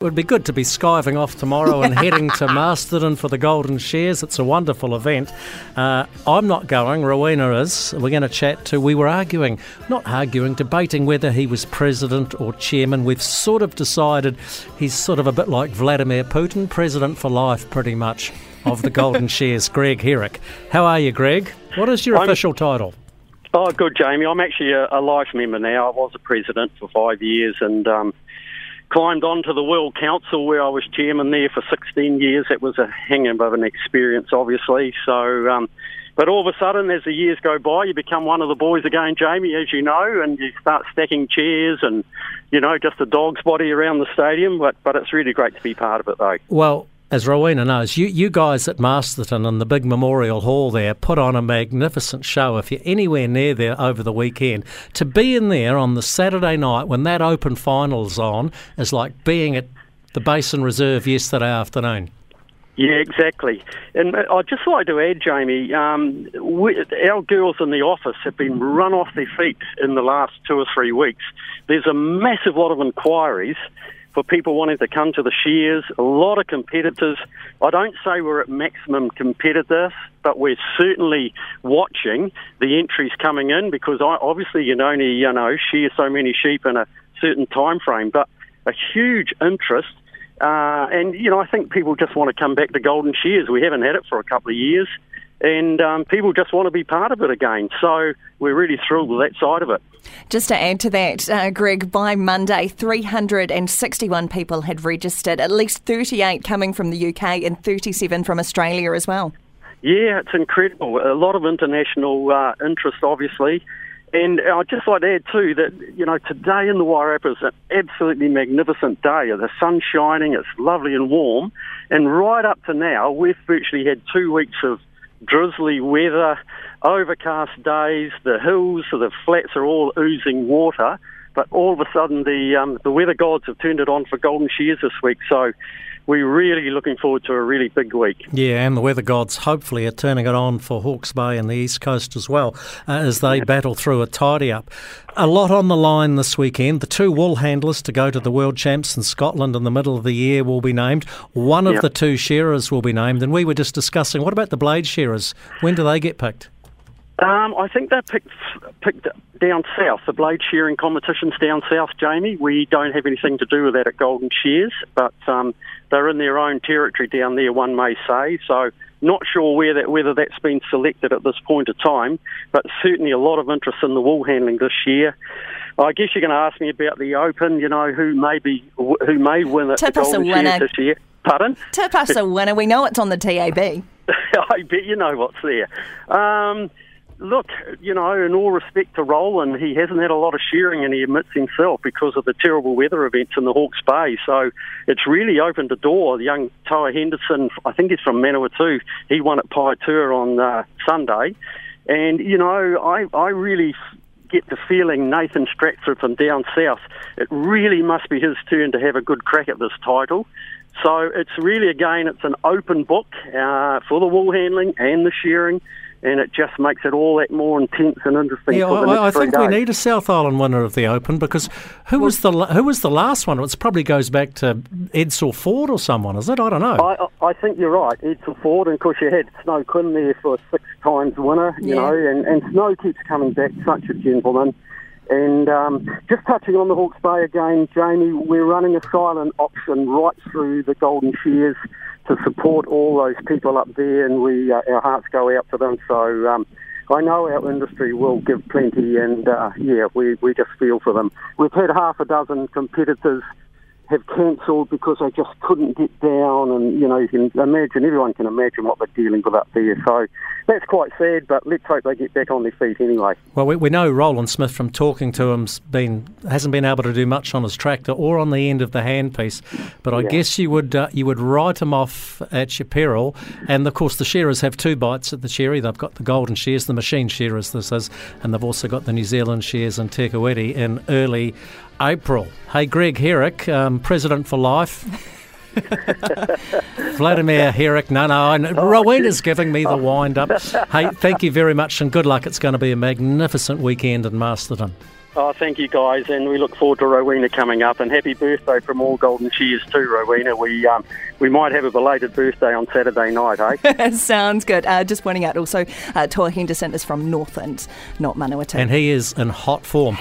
It would be good to be skiving off tomorrow and heading to Masterton for the Golden Shears. It's a wonderful event. Uh, I'm not going, Rowena is. We're going to chat to, we were arguing, not arguing, debating whether he was president or chairman. We've sort of decided he's sort of a bit like Vladimir Putin, president for life, pretty much, of the Golden Shears. Greg Herrick. How are you, Greg? What is your I'm- official title? Oh, good, Jamie. I'm actually a, a life member now. I was a president for five years and um, climbed onto the World Council where I was chairman there for 16 years. It was a hang of an experience, obviously. So, um, but all of a sudden, as the years go by, you become one of the boys again, Jamie, as you know, and you start stacking chairs and, you know, just a dog's body around the stadium. But, but it's really great to be part of it, though. Well, as Rowena knows, you, you guys at Masterton and the big memorial hall there put on a magnificent show. If you're anywhere near there over the weekend, to be in there on the Saturday night when that open final's on is like being at the Basin Reserve yesterday afternoon. Yeah, exactly. And I'd just like to add, Jamie, um, we, our girls in the office have been run off their feet in the last two or three weeks. There's a massive lot of inquiries for people wanting to come to the shears, a lot of competitors. I don't say we're at maximum competitors, but we're certainly watching the entries coming in because I, obviously you can only, you know, share so many sheep in a certain time frame, but a huge interest uh, and, you know, I think people just want to come back to Golden Shears. We haven't had it for a couple of years. And um, people just want to be part of it again. So we're really thrilled with that side of it. Just to add to that, uh, Greg, by Monday, 361 people had registered, at least 38 coming from the UK and 37 from Australia as well. Yeah, it's incredible. A lot of international uh, interest, obviously. And I'd just like to add too that you know today in the Wairarapa is an absolutely magnificent day. The sun's shining, it's lovely and warm, and right up to now we've virtually had two weeks of drizzly weather, overcast days. The hills, the flats are all oozing water, but all of a sudden the um, the weather gods have turned it on for golden shears this week. So we're really looking forward to a really big week. Yeah, and the weather gods hopefully are turning it on for Hawke's Bay and the East Coast as well uh, as they battle through a tidy up. A lot on the line this weekend. The two wool handlers to go to the World Champs in Scotland in the middle of the year will be named. One of Yep. the two shearers will be named, and we were just discussing what about the blade shearers? When do they get picked? Um, I think they're picked, picked down south. The blade shearing competition's down south, Jamie. We don't have anything to do with that at Golden Shears, but um, they're in their own territory down there, one may say. So, not sure where that, whether that's been selected at this point of time, but certainly a lot of interest in the wool handling this year. I guess you're going to ask me about the Open. You know who may be who may win it. Tip the us a winner. This year. Pardon? Tip us a winner. We know it's on the TAB. I bet you know what's there. Um, look, you know, in all respect to Rowland, he hasn't had a lot of shearing, and he admits himself because of the terrible weather events in the Hawke's Bay. So it's really opened a door. The young Toa Henderson, I think he's from Manawatu, he won at Paitua on uh, Sunday, and you know, I I really get the feeling Nathan Stratford from down south, it really must be his turn to have a good crack at this title. So it's really, again, it's an open book uh, for the wool handling and the shearing, and it just makes it all that more intense and interesting. Yeah, I, next I three think we need a South Island winner of the Open because who was the who was the last one? It probably goes back to Edsel Ford or someone, is it? I don't know. I, I I think you're right. Edsel Ford, and of course you had Snow Quinn there for a six times winner, you Yeah. know, and, and Snow keeps coming back, such a gentleman. And um, just touching on the Hawke's Bay again, Jamie, we're running a silent auction right through the Golden Shears to support all those people up there, and we uh, our hearts go out to them. So um, I know our industry will give plenty, and uh, yeah, we, we just feel for them. We've had half a dozen competitors have cancelled because they just couldn't get down, and you know you can imagine everyone can imagine what they're dealing with up there. So that's quite sad, but let's hope they get back on their feet anyway. Well, we, we know Rowland Smith from talking to him's been hasn't been able to do much on his tractor or on the end of the handpiece, but I Yeah. guess you would uh, you would write him off at your peril. And of course, the shearers have two bites at the cherry. They've got the golden shears, the machine shearers, this is, and they've also got the New Zealand shears and Te Kuiti in early April. Hey, Greg Herrick, um, President for Life. Vladimir Herrick, no, no, and Rowena's giving me the wind up. Hey, thank you very much and good luck. It's going to be a magnificent weekend in Masterton. Oh, thank you guys, and we look forward to Rowena coming up. And happy birthday from all Golden Shears too, Rowena. We um, we might have a belated birthday on Saturday night, eh? Sounds good. Uh, just pointing out also, uh, Toa Henderson is from Northland, not Manawatu. And he is in hot form.